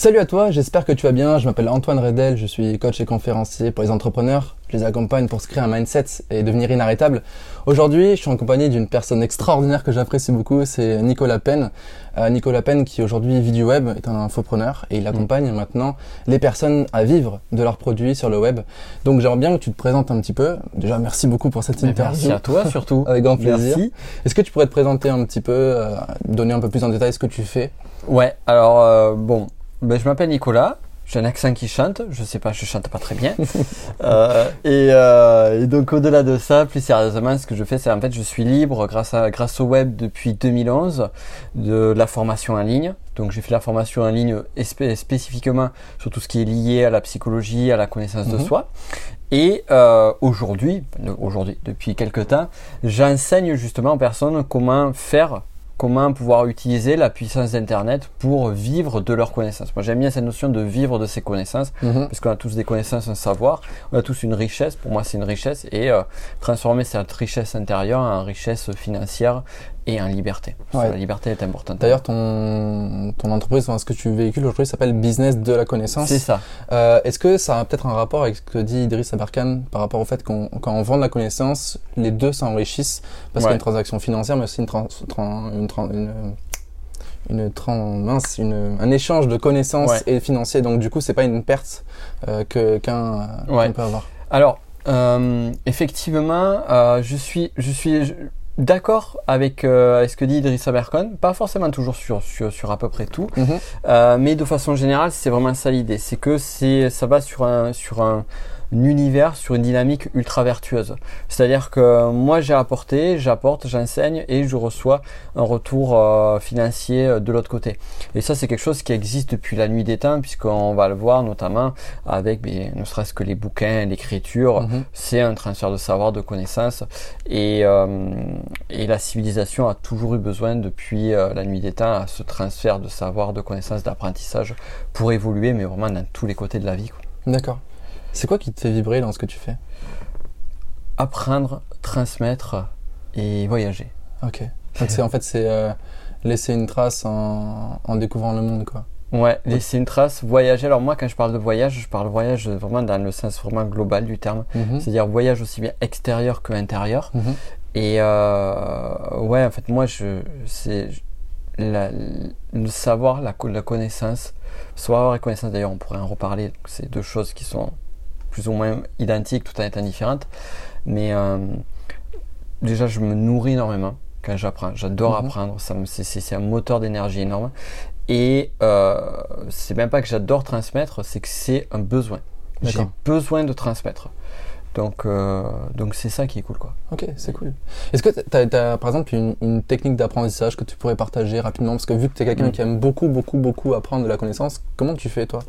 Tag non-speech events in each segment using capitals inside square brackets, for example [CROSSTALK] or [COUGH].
Salut à toi, j'espère que tu vas bien. Je m'appelle Antoine Redel, je suis coach et conférencier pour les entrepreneurs. Je les accompagne pour se créer un mindset et devenir inarrêtable. Aujourd'hui, je suis en compagnie d'une personne extraordinaire que j'apprécie beaucoup, c'est Nicolas Penn. Euh, Nicolas Penn qui aujourd'hui vit du web, est un infopreneur et il accompagne maintenant les personnes à vivre de leurs produits sur le web. Donc j'aimerais bien que tu te présentes un petit peu. Déjà, merci beaucoup pour cette interview. Merci à toi surtout. [LAUGHS] Avec grand plaisir. Est-ce que tu pourrais te présenter un petit peu, euh, donner un peu plus en détail ce que tu fais? Ouais, alors euh, bon, ben, je m'appelle Nicolas. J'ai un accent qui chante. Je sais pas, je chante pas très bien. [LAUGHS] euh, et, euh, et, donc au-delà de ça, plus sérieusement, ce que je fais, c'est en fait, je suis libre grâce à grâce au web depuis 2011 de la formation en ligne. Donc j'ai fait la formation en ligne spécifiquement sur tout ce qui est lié à la psychologie, à la connaissance de Mhm. soi. Et euh, aujourd'hui, aujourd'hui, depuis quelques temps, j'enseigne justement aux personnes comment faire comment pouvoir utiliser la puissance d'Internet pour vivre de leurs connaissances. Moi, j'aime bien cette notion de vivre de ses connaissances, Mhm. parce qu'on a tous des connaissances, un savoir, on a tous une richesse, pour moi c'est une richesse, et euh, transformer cette richesse intérieure en richesse financière et en liberté. Ouais. la liberté est importante. D'ailleurs, ton, ton entreprise, enfin, ce que tu véhicules aujourd'hui s'appelle Business de la connaissance. c'est ça. Euh, Est-ce que ça a peut-être un rapport avec ce que dit Idriss Aberkan par rapport au fait qu'on quand on vend de la connaissance, les deux s'enrichissent parce qu'il y a une transaction financière, mais aussi une, trans- tran- une, tran- une, une, mince, une- un échange de connaissances Ouais. et financier. Donc du coup, c'est pas une perte euh, que qu'un Ouais. qu'on peut avoir. Alors, euh, effectivement, euh, je suis, je suis d'accord avec, euh, avec ce que dit Idriss Aberkan, pas forcément toujours sur, sur, sur à peu près tout, Mhm. Euh, mais de façon générale, c'est vraiment ça l'idée. C'est que c'est, ça va sur un, sur un univers, sur une dynamique ultra vertueuse. C'est-à-dire que moi j'ai apporté, j'apporte, j'enseigne et je reçois un retour euh, financier euh, de l'autre côté. Et ça c'est quelque chose qui existe depuis la nuit des temps, puisqu'on va le voir notamment avec, mais, ne serait-ce que les bouquins, l'écriture, Mhm. c'est un transfert de savoir, de connaissances. Et, euh, et la civilisation a toujours eu besoin, depuis euh, la nuit des temps, à ce transfert de savoir, de connaissances, d'apprentissage pour évoluer, mais vraiment dans tous les côtés de la vie. D'accord. C'est quoi qui te fait vibrer dans ce que tu fais? Apprendre, transmettre et voyager. Ok. Donc en fait c'est euh, laisser une trace en, en découvrant le monde quoi. Ouais, laisser une trace, voyager. Alors moi, quand je parle de voyage, je parle voyage vraiment dans le sens vraiment global du terme. Mhm. C'est-à-dire voyage aussi bien extérieur que intérieur. Mhm. Et euh, ouais, en fait, moi, je, c'est le savoir, la, la connaissance. Savoir et connaissance, d'ailleurs, on pourrait en reparler. C'est deux choses qui sont plus ou moins identiques tout en étant différentes. Mais euh, déjà, je me nourris énormément quand j'apprends. J'adore Mhm. apprendre. Ça me, c'est, un moteur d'énergie énorme. Et euh, c'est même pas que j'adore transmettre, c'est que c'est un besoin. J'ai besoin de transmettre. Donc, euh, donc c'est ça qui est cool, quoi. Ok, c'est cool. Est-ce que tu as, par exemple une, une technique d'apprentissage que tu pourrais partager rapidement? Parce que vu que tu es quelqu'un Mm. qui aime beaucoup, beaucoup, beaucoup apprendre de la connaissance, comment tu fais toi?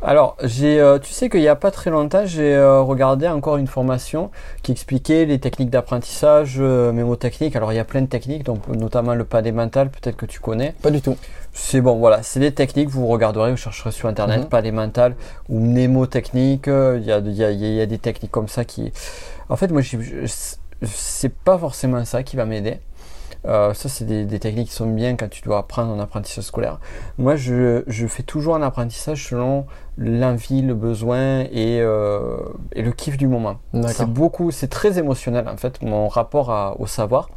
Alors, j'ai, euh, tu sais qu'il n'y a pas très longtemps, j'ai euh, regardé encore une formation qui expliquait les techniques d'apprentissage, mémotechnique. Alors, il y a plein de techniques, donc notamment le padé mental, peut-être que tu connais. Pas du tout. C'est bon, voilà, c'est des techniques, vous regarderez, vous chercherez sur internet, Mhm. padé mental ou mnémotechnique. euh, Il y a, il y, a, il y a des techniques comme ça qui. En fait, moi, c'est pas forcément ça qui va m'aider. Euh, ça, c'est des, des techniques qui sont bien quand tu dois apprendre en apprentissage scolaire. Moi, je, je fais toujours un apprentissage selon l'envie, le besoin et, euh, et le kiff du moment. C'est beaucoup, c'est très émotionnel en fait, mon rapport à- au savoir.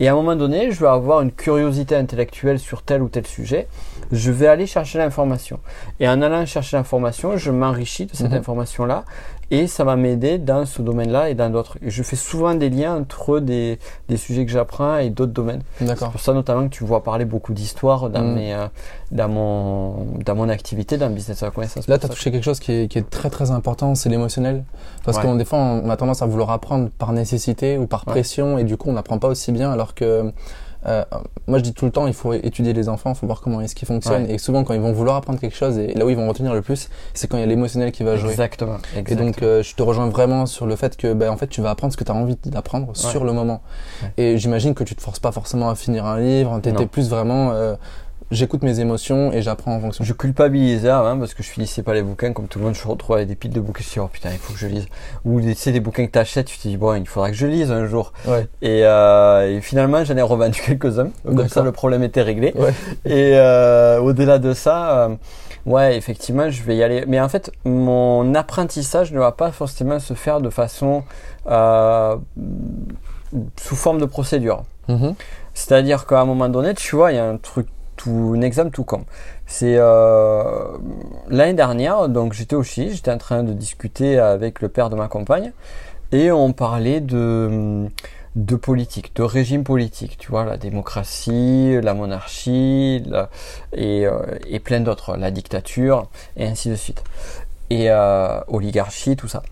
Et à un moment donné, je vais avoir une curiosité intellectuelle sur tel ou tel sujet. Je vais aller chercher l'information. Et en allant chercher l'information, je m'enrichis de cette Mhm. information-là. Et ça va m'aider dans ce domaine-là et dans d'autres. Je fais souvent des liens entre des, des sujets que j'apprends et d'autres domaines. C'est pour ça notamment que tu vois parler beaucoup d'histoire dans, Mhm. mes, euh, dans, mon, dans mon activité, dans le business de la connaissance. Là, Pour tu as touché quelque chose qui est, qui est très très important, c'est l'émotionnel. Parce Ouais. qu'on des fois, on a tendance à vouloir apprendre par nécessité ou par Ouais. pression, et du coup, on n'apprend pas aussi bien. Alors que euh, moi, je dis tout le temps, il faut étudier les enfants, il faut voir comment est-ce qu'ils fonctionnent. Ouais. Et souvent, quand ils vont vouloir apprendre quelque chose, et là où ils vont retenir le plus, c'est quand il y a l'émotionnel qui va jouer. Exactement. Et exactement. donc, euh, je te rejoins vraiment sur le fait que, ben, en fait, tu vas apprendre ce que tu as envie d'apprendre sur le moment. Ouais. Et j'imagine que tu te forces pas forcément à finir un livre. T'étais plus vraiment, euh, j'écoute mes émotions et j'apprends en fonction. Je culpabilisais avant parce que je finissais pas les bouquins comme tout le monde. Je retrouvais avec des piles de bouquins. Je me suis dit, oh putain, il faut que je lise. Ou tu sais, des bouquins que t'achètes, tu te dis, bon, il faudra que je lise un jour. Ouais. Et, euh, et finalement, j'en ai revendu [LAUGHS] quelques-uns. Comme D'accord. ça, le problème était réglé. Ouais. Et euh, au-delà de ça, euh, Ouais, effectivement, je vais y aller. Mais en fait, mon apprentissage ne va pas forcément se faire de façon sous forme de procédure. Mhm. C'est-à-dire qu'à un moment donné, tu vois, il y a un truc, un exemple tout con. C'est euh, l'année dernière, donc j'étais au Chili, j'étais en train de discuter avec le père de ma compagne, et on parlait de de politique, de régime politique, tu vois, la démocratie, la monarchie, euh, et plein d'autres, la dictature, et ainsi de suite. Et euh, oligarchie, tout ça.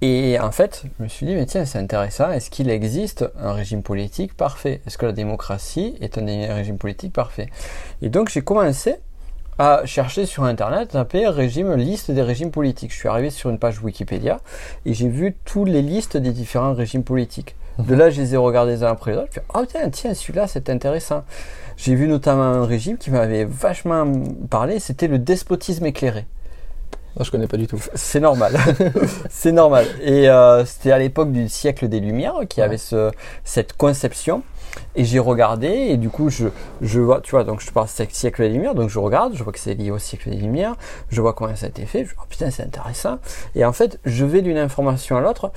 Et en fait, je me suis dit, mais tiens, c'est intéressant, est-ce qu'il existe un régime politique parfait? Est-ce que la démocratie est un régime politique parfait? Et donc j'ai commencé à chercher sur Internet, taper régime, liste des régimes politiques. Je suis arrivé sur une page Wikipédia et j'ai vu toutes les listes des différents régimes politiques. De là, je les ai regardés les uns après les autres. Je me suis dit, oh tiens, tiens, celui-là, c'est intéressant. J'ai vu notamment un régime qui m'avait vachement parlé, c'était le despotisme éclairé. Ah, je connais pas du tout. C'est normal. [LAUGHS] c'est normal. Et euh, c'était à l'époque du siècle des Lumières qui Ouais. avait ce, cette conception. Et j'ai regardé, et du coup, je, je vois, tu vois, donc je parle du siècle des Lumières, donc je regarde, je vois que c'est lié au siècle des Lumières, je vois comment ça a été fait, je dis, oh putain, c'est intéressant. Et en fait, je vais d'une information à l'autre,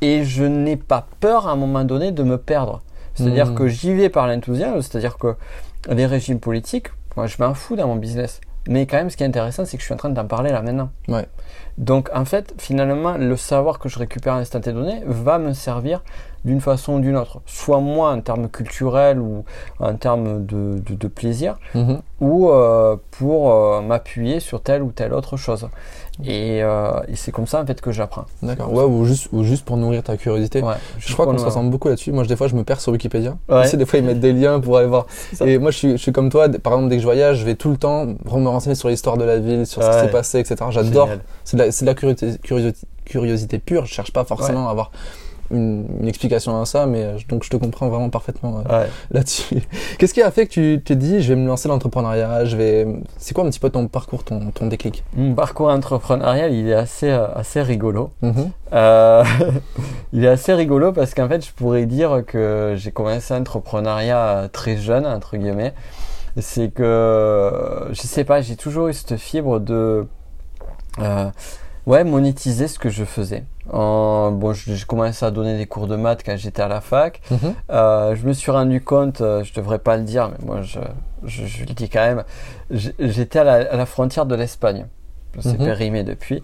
et je n'ai pas peur à un moment donné de me perdre. C'est-à-dire Mhm. que j'y vais par l'enthousiasme, c'est-à-dire que les régimes politiques, moi je m'en fous dans mon business. Mais quand même, ce qui est intéressant, c'est que je suis en train d'en parler là maintenant. Ouais. Donc en fait, finalement, le savoir que je récupère à l'instant donné va me servir d'une façon ou d'une autre. Soit moi en termes culturels ou en termes de, de- de plaisir, Mhm. ou euh, pour euh, m'appuyer sur telle ou telle autre chose. Et, euh, et c'est comme ça en fait que j'apprends. D'accord. Ouais, ou juste, ou juste pour nourrir ta curiosité. Ouais, Je crois qu'on se ressemble beaucoup là-dessus. Moi, je- des fois, je me perds sur Wikipédia. Ouais. Tu sais, des fois, ils mettent des liens pour aller voir. [LAUGHS] Et moi, je suis, je suis comme toi. Par exemple, dès que je voyage, je vais tout le temps me renseigner sur l'histoire de la ville, sur ce qui s'est passé, etc. J'adore. C'est de la, c'est de la curiosité, curiosité, curiosité pure. Je cherche pas forcément à avoir une, une explication à ça, mais euh, donc je te comprends vraiment parfaitement euh, Ouais. là-dessus. [LAUGHS] Qu'est-ce qui a fait que tu t'es dit, je vais me lancer dans l'entrepreneuriat, je vais. C'est quoi un petit peu ton parcours, ton, ton déclic? Mon parcours entrepreneurial, il est assez, euh, assez rigolo. Mhm. Euh, [LAUGHS] il est assez rigolo parce qu'en fait, je pourrais dire que j'ai commencé l'entrepreneuriat très jeune, entre guillemets. C'est que, je sais pas, j'ai toujours eu cette fibre de, euh, ouais, monétiser ce que je faisais. En- bon, j'ai commencé à donner des cours de maths quand j'étais à la fac. Mhm. Euh, je me suis rendu compte, euh, je devrais pas le dire, mais moi je, je, je le dis quand même, j'étais à la, à la frontière de l'Espagne. C'est Mhm. périmé depuis.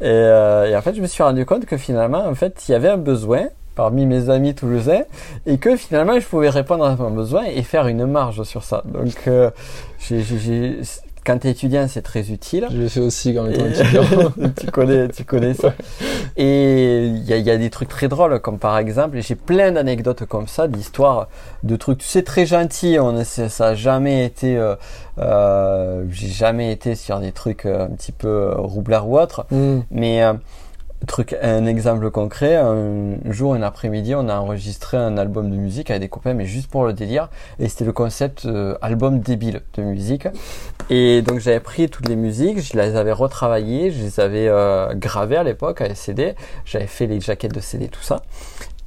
Et, euh, et en fait, je me suis rendu compte que finalement, en fait, il y avait un besoin parmi mes amis toulousains et que finalement, je pouvais répondre à mon besoin et faire une marge sur ça. Donc, euh, j'ai- quand tu es étudiant, c'est très utile. Je l'ai fait aussi quand Et- étudiant. [LAUGHS] tu connais, tu connais ça. Et il y a, il y a des trucs très drôles, comme par exemple, et j'ai plein d'anecdotes comme ça, d'histoires, de trucs, tu sais, très gentils. On ça a jamais été, euh, euh, j'ai jamais été sur des trucs euh, un petit peu euh, roublards ou autre. Mhm. Mais truc, un exemple concret, un jour, un après-midi, on a enregistré un album de musique avec des copains, mais juste pour le délire. Et c'était le concept euh, album débile de musique. Et donc j'avais pris toutes les musiques, je les avais retravaillées, je les avais euh, gravées à l'époque avec CD. J'avais fait les jaquettes de CD, tout ça.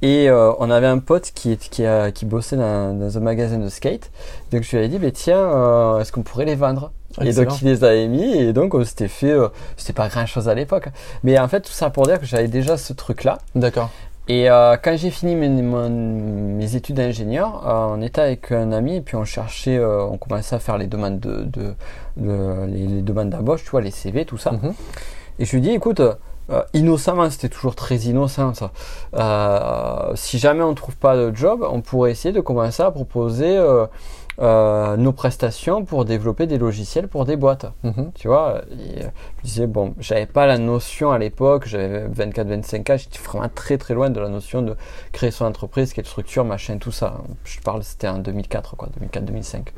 Et euh, on avait un pote qui, qui, bossait dans, dans un magasin de skate. Donc je lui avais dit, mais tiens, est-ce qu'on pourrait les vendre? Et Excellent. donc il les avait mis et donc on s'était fait, euh, c'était pas grand chose à l'époque. Mais en fait tout ça pour dire que j'avais déjà ce truc là. D'accord. Et euh, quand j'ai fini mes, mon- mes études d'ingénieur, euh, on était avec un ami et puis on cherchait, euh, on commençait à faire les demandes de, de, de- les, les demandes d'embauche, tu vois, les CV, tout ça. Mhm. Et je lui dis, écoute, euh, innocemment, c'était toujours très innocent ça. Euh, si jamais on ne trouve pas de job, on pourrait essayer de commencer à proposer euh, nos prestations pour développer des logiciels pour des boîtes. Mhm. Tu vois, et, euh, je disais, bon, j'avais pas la notion à l'époque, j'avais 24-25 ans, j'étais vraiment très très loin de la notion de créer son entreprise, quelle structure, machin, tout ça. Je parle, c'était en 2004, quoi, 2004-2005.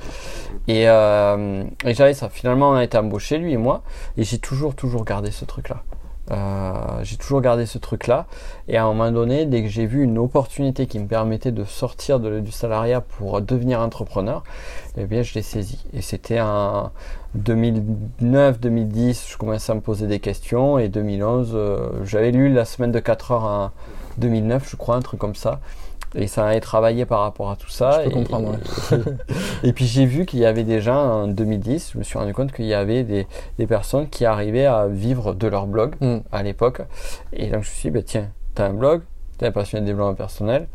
Et, euh, et j'avais ça. Finalement, on a été embauché, lui et moi, et j'ai toujours, toujours gardé ce truc-là. Euh, j'ai toujours gardé ce truc-là. Et à un moment donné, dès que j'ai vu une opportunité qui me permettait de sortir du salariat pour devenir entrepreneur, eh bien, je l'ai saisi. Et c'était en 2009-2010, je commençais à me poser des questions. Et 2011, euh, j'avais lu La semaine de 4 heures en 2009, je crois, un truc comme ça. Et ça a travaillé par rapport à tout ça. Je peux et, comprendre, ouais. [LAUGHS] et puis j'ai vu qu'il y avait gens en 2010, je me suis rendu compte qu'il y avait des, des personnes qui arrivaient à vivre de leur blog Mm. à l'époque. Et donc je me suis dit, bah, tiens, t'as un blog, t'es un passionné de développement personnel,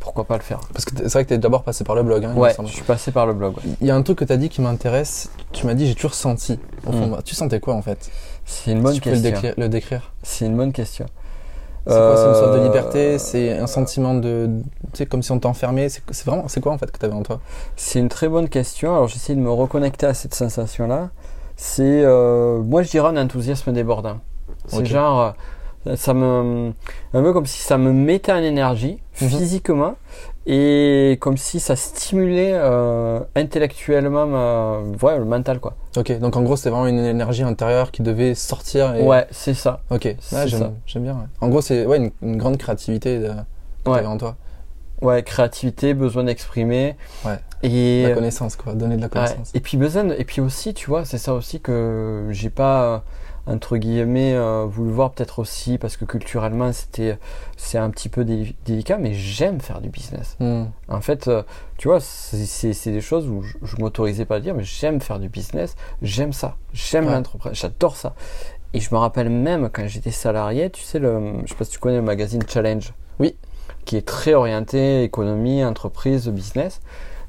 pourquoi pas le faire? Parce que c'est vrai que t'es d'abord passé par le blog. Hein, Ouais, je suis passé par le blog. ouais. Il y a un truc que t'as dit qui m'intéresse. Tu m'as dit j'ai toujours senti. Au fond, Mm. Tu sentais quoi en fait? C'est une bonne Si tu peux le question. décrire. Le décrire. C'est une bonne question. C'est quoi C'est une sorte de Euh, liberté C'est un sentiment de. Tu sais, comme si on t'enfermait. C'est vraiment. C'est quoi en fait que t'avais en toi? C'est une très bonne question. Alors j'essaie de me reconnecter à cette sensation-là. C'est, euh, moi je dirais un enthousiasme débordant. C'est genre, ça me, un peu comme si ça me mettait en énergie Mhm. physiquement et comme si ça stimulait euh, intellectuellement ma, ouais, le mental quoi. Ok, donc en gros, c'est vraiment une énergie intérieure qui devait sortir. Et... Ouais, c'est ça. Ok, j'aime bien. ouais. En gros, c'est ouais, une, une grande créativité de... que Ouais. t'avais en toi. Ouais, créativité, besoin d'exprimer. Ouais. Et La connaissance, quoi. Donner de la Ouais. connaissance. Et puis besoin et puis aussi, tu vois, c'est ça aussi que j'ai pas euh, entre guillemets euh, voulu voir peut-être aussi parce que culturellement c'était c'est un petit peu dé- délicat, mais j'aime faire du business. Hmm. En fait, euh, tu vois, c'est- des choses où je, je m'autorisais pas à dire, mais j'aime faire du business, j'aime ça, j'aime Ouais. l'entreprise, j'adore ça. Et je me rappelle même quand j'étais salarié, tu sais, le, je sais pas si tu connais le magazine Challenge. Oui. Qui est très orienté économie, entreprise, business.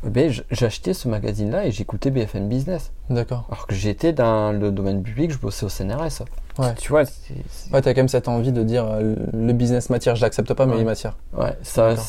Eh Ben, j'achetais ce magazine-là et j'écoutais BFM Business. D'accord. Alors que j'étais dans le domaine public, je bossais au CNRS. Ouais. Tu vois, c'est- c'est- Ouais, t'as quand même cette envie de dire euh, le business matière, je l'accepte pas, mais Ouais. il matière. ouais, ça, D'accord.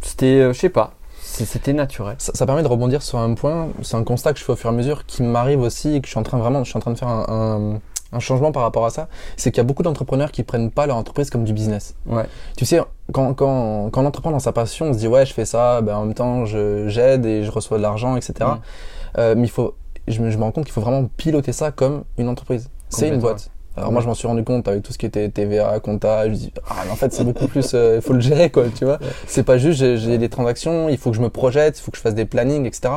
c'était, euh, je sais pas, c'était naturel. Ça, ça permet de rebondir sur un point. C'est un constat que je fais au fur et à mesure qui m'arrive aussi et que je suis en train vraiment, je suis en train de faire un, un- un changement par rapport à ça. C'est qu'il y a beaucoup d'entrepreneurs qui prennent pas leur entreprise comme du business. Ouais. Tu sais, quand, quand, quand on entreprend dans sa passion, on se dit ouais, je fais ça, ben, en même temps, je, j'aide et je reçois de l'argent, etc. Mm. Euh, mais il faut, je me, je me rends compte qu'il faut vraiment piloter ça comme une entreprise. C'est une boîte. Alors moi, je m'en suis rendu compte avec tout ce qui était TVA, compta. Je me dis, ah, mais en fait, c'est beaucoup plus, euh, il faut le gérer, quoi, tu vois. C'est pas juste, j'ai, des transactions, il faut que je me projette, il faut que je fasse des plannings, etc.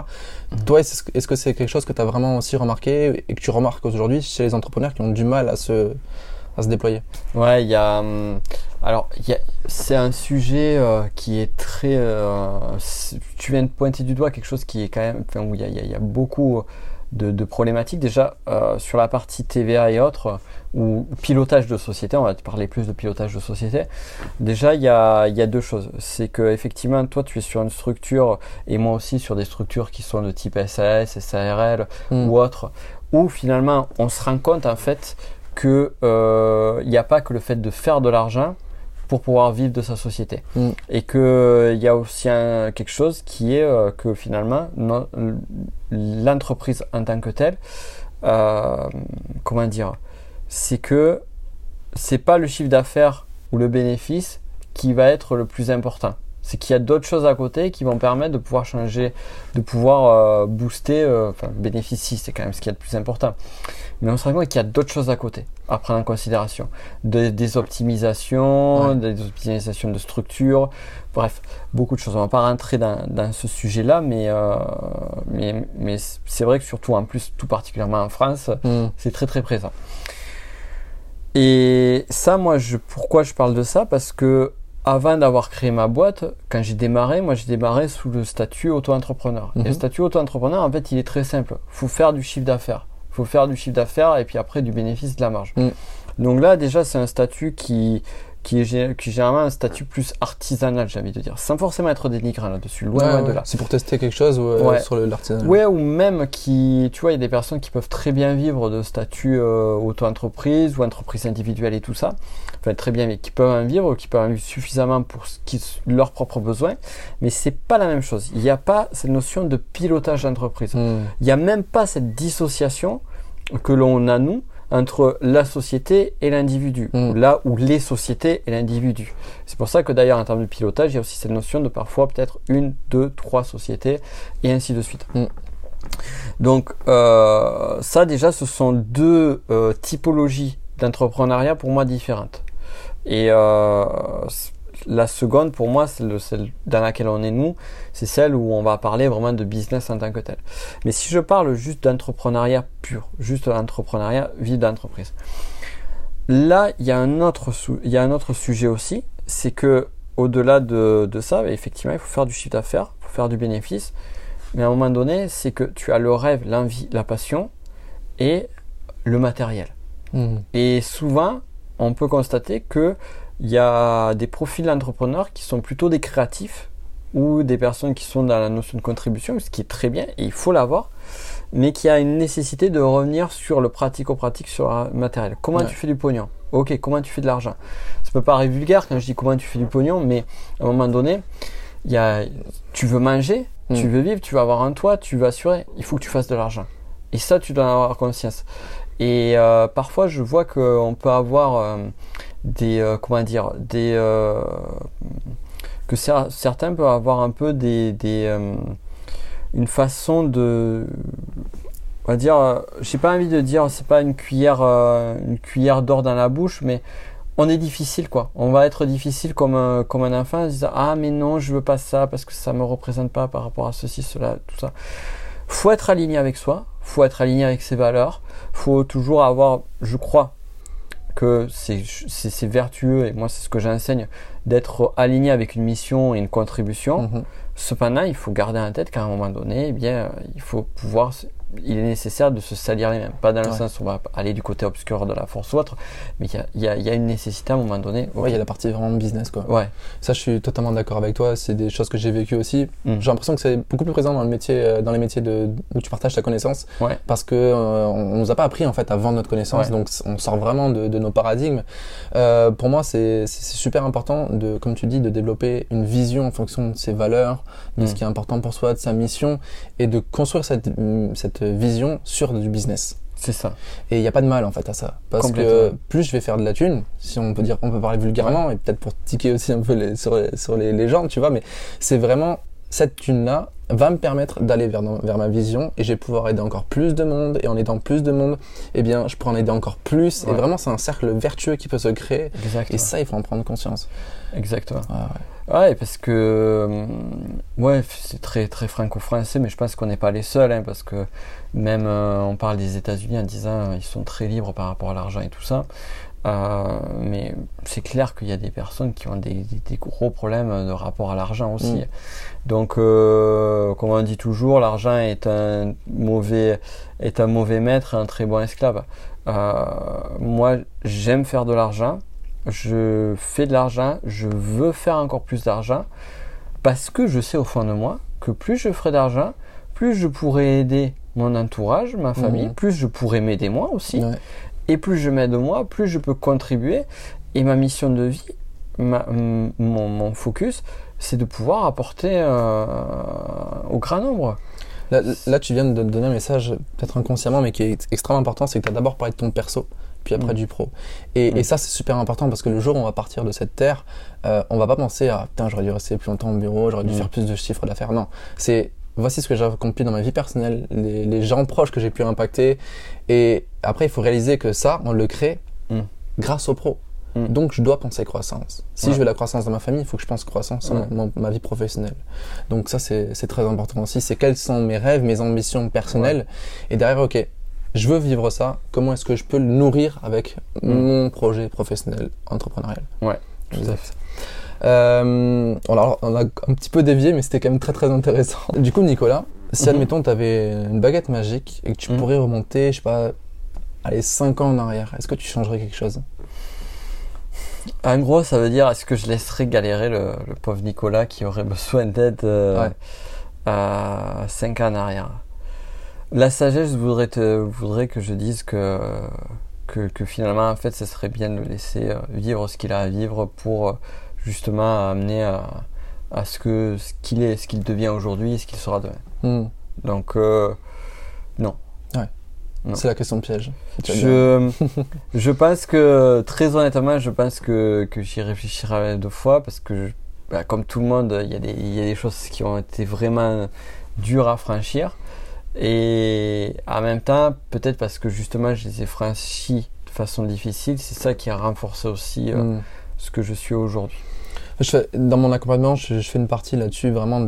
Mhm. Toi, est-ce que c'est quelque chose que tu as vraiment aussi remarqué et que tu remarques aujourd'hui chez les entrepreneurs qui ont du mal à se, à se déployer? Ouais, il y a. hum, Alors, c'est un sujet euh, qui est très. euh, tu viens de pointer du doigt quelque chose qui est quand même. Enfin, où il y a, il y a- il y a beaucoup de, de problématiques. Déjà, sur la partie TVA et autres, ou pilotage de société, on va te parler plus de pilotage de société. Déjà, il y a, il y a deux choses. C'est que, effectivement, toi, tu es sur une structure, et moi aussi sur des structures qui sont de type SAS, SARL, Mm. ou autres, où finalement on se rend compte en fait que euh, il n'y a pas que le fait de faire de l'argent pour pouvoir vivre de sa société Mm. et que il y a aussi un- quelque chose qui est euh, que finalement l'entreprise en tant que telle euh, comment dire c'est que c'est pas le chiffre d'affaires ou le bénéfice qui va être le plus important c'est qu'il y a d'autres choses à côté qui vont permettre de pouvoir changer, de pouvoir euh, booster, euh, enfin si, c'est quand même ce qui est le plus important. Mais on se rend compte qu'il y a d'autres choses à côté à prendre en considération. De- des optimisations, Ouais. des optimisations de structure, bref, beaucoup de choses. On va pas rentrer dans, dans ce sujet-là, mais, euh, mais, mais c'est vrai que surtout en plus, tout particulièrement en France, Mm. c'est très très présent. Et ça, moi, je, pourquoi je parle de ça? Parce que avant d'avoir créé ma boîte, quand j'ai démarré, moi j'ai démarré sous le statut auto-entrepreneur. Et Mhm. le statut auto-entrepreneur, en fait, il est très simple. faut faire du chiffre d'affaires. faut faire du chiffre d'affaires et puis après du bénéfice de la marge. Mhm. Donc là, déjà, c'est un statut qui, qui, est, qui généralement un statut plus artisanal, j'ai envie de dire. Sans forcément être dénigrant là-dessus, loin, Ouais, loin ouais. de là. C'est pour tester quelque chose euh, Ouais. sur l'artisanat. Ouais, ou même qui, tu vois, il y a des personnes qui peuvent très bien vivre de statut euh, auto-entreprise ou entreprise individuelle et tout ça. Enfin, très bien, mais qui peuvent en vivre, qui peuvent en vivre suffisamment pour ce qui, leurs propres besoins. Mais c'est pas la même chose. Il n'y a pas cette notion de pilotage d'entreprise. Mm. Il n'y a même pas cette dissociation que l'on a, nous, entre la société et l'individu. Mm. Là où les sociétés et l'individu. C'est pour ça que d'ailleurs, en termes de pilotage, il y a aussi cette notion de parfois peut-être une, deux, trois sociétés et ainsi de suite. Mm. Donc, euh, ça déjà, ce sont deux euh, typologies d'entrepreneuriat pour moi différentes. Et euh, la seconde, pour moi, c'est le- celle dans laquelle on est nous, c'est celle où on va parler vraiment de business en tant que tel. Mais si je parle juste d'entrepreneuriat pur, juste l'entrepreneuriat vie d'entreprise, là, il y a un autre, il y a un autre sujet aussi, c'est que au-delà de, de ça, effectivement, il faut faire du chiffre d'affaires, il faut faire du bénéfice. Mais à un moment donné, c'est que tu as le rêve, l'envie, la passion et le matériel. Mhm. Et souvent, on peut constater que il y a des profils d'entrepreneurs qui sont plutôt des créatifs ou des personnes qui sont dans la notion de contribution, ce qui est très bien et il faut l'avoir, mais qui a une nécessité de revenir sur le pratico-pratique, sur le matériel. Comment Ouais. tu fais du pognon? Ok, comment tu fais de l'argent? Ça peut paraître vulgaire quand je dis comment tu fais du pognon, mais à un moment donné, y a, tu veux manger, Mm. tu veux vivre, tu veux avoir un toit, tu veux assurer, il faut que tu fasses de l'argent. Et ça, tu dois en avoir conscience. Et euh, parfois, je vois qu'on peut avoir euh, des, euh, comment dire, des, euh, que cer- certains peuvent avoir un peu des, des euh, une façon de, on va dire, j'ai pas envie de dire, c'est pas une cuillère, une cuillère d'or dans la bouche, mais on est difficile quoi. On va être difficile comme un, comme un enfant en ah mais non je veux pas ça parce que ça me représente pas par rapport à ceci cela tout ça. Faut être aligné avec soi, faut être aligné avec ses valeurs, faut toujours avoir, je crois que c'est vertueux et moi c'est ce que j'enseigne d'être aligné avec une mission et une contribution. Mhm. Cependant, il faut garder en tête qu'à un moment donné, eh bien, il faut pouvoir, il est nécessaire de se salir les mains. Pas dans le Ouais. sens où on va aller du côté obscur de la force ou autre, mais il y y y a une nécessité à un moment donné. Ouais, il y a la partie vraiment business, quoi. Ouais. Ça, je suis totalement d'accord avec toi. C'est des choses que j'ai vécues aussi. Mm. J'ai l'impression que c'est beaucoup plus présent dans le métier, euh, dans les métiers de, où tu partages ta connaissance. Ouais. Parce que euh, on, on nous a pas appris en fait à vendre notre connaissance. Ouais. Donc on sort vraiment de, de nos paradigmes. Euh, pour moi, c'est super important de, comme tu dis, de développer une vision en fonction de ses valeurs, de Mm. ce qui est important pour soi, de sa mission, et de construire cette, cette vision sur du business. C'est ça. Et il n'y a pas de mal en fait à ça. Parce que plus je vais faire de la thune, si on peut dire, on peut parler vulgairement, et peut-être pour tiquer aussi un peu les, sur, les, sur les légendes, tu vois, mais c'est vraiment cette thune-là va me permettre d'aller vers, vers ma vision et je vais pouvoir aider encore plus de monde et en aidant plus de monde, eh bien, je pourrai en aider encore plus et vraiment c'est un cercle vertueux qui peut se créer Exactement. et ça, il faut en prendre conscience. Exactement. Ah ouais. Ouais, parce que hum, ouais, c'est très très franco-français, mais je pense qu'on n'est pas les seuls, hein, parce que même euh, on parle des États-Unis en disant euh, ils sont très libres par rapport à l'argent et tout ça. Euh, mais c'est clair qu'il y a des personnes qui ont des, des- des gros problèmes de rapport à l'argent aussi. Mm. Donc, euh, comme on dit toujours, l'argent est un mauvais est un mauvais maître et un très bon esclave. Euh, moi, j'aime faire de l'argent. Je fais de l'argent. Je veux faire encore plus d'argent parce que je sais au fond de moi que plus je ferai d'argent, plus je pourrai aider mon entourage, ma famille, plus je pourrai m'aider moi aussi. Ouais. Et plus je m'aide moi, plus je peux contribuer. Et ma mission de vie, ma- m- mon, mon focus, c'est de pouvoir apporter euh, au grand nombre. Là, là, tu viens de donner un message, peut-être inconsciemment, mais qui est extrêmement important, c'est que tu as d'abord parlé de ton perso, puis après Mm. du pro. Et, Mm. et ça, c'est super important parce que le jour où on va partir de cette terre, euh, on va pas penser à putain, j'aurais dû rester plus longtemps au bureau, j'aurais dû Mm. faire plus de chiffres d'affaires. Non, c'est voici ce que j'ai accompli dans ma vie personnelle, les, les gens proches que j'ai pu impacter. Et après, il faut réaliser que ça, on le crée Mm. grâce au pro. Mm. Donc, je dois penser croissance. Si Ouais. je veux la croissance dans ma famille, il faut que je pense croissance dans Ouais. ma vie professionnelle. Donc ça, c'est c'est très important aussi. C'est quels sont mes rêves, mes ambitions personnelles. Et derrière, ok, je veux vivre ça. Comment est-ce que je peux le nourrir avec Mm. mon projet professionnel, entrepreneurial? Ouais, tout à. Euh, alors, on a un petit peu dévié, mais c'était quand même très très intéressant. Du coup, Nicolas, si Mhm. admettons tu avais une baguette magique et que tu Mhm. pourrais remonter, je sais pas, allez, 5 ans en arrière, est-ce que tu changerais quelque chose? En gros, ça veut dire est-ce que je laisserais galérer le, le pauvre Nicolas qui aurait besoin d'aide euh, Ouais. à 5 ans en arrière? La sagesse voudrait, te, voudrait que je dise que, que, que finalement, en fait, ça serait bien de le laisser euh, vivre ce qu'il a à vivre pour euh, justement amener à, à ce que ce qu'il est, ce qu'il devient aujourd'hui et ce qu'il sera demain. Hmm. Donc, euh, Non. C'est la question piège. As bien- Je, [LAUGHS] [LAUGHS] je pense que, très honnêtement, je pense que, que j'y réfléchirai deux fois parce que, je- bah, comme tout le monde, y, il y a des choses qui ont été vraiment dures à franchir. Et en même temps, peut-être parce que justement, je les ai franchies de façon difficile, c'est ça qui a renforcé aussi euh, Hmm. ce que je suis aujourd'hui. Je fais- dans mon accompagnement, je, je fais une partie là-dessus, vraiment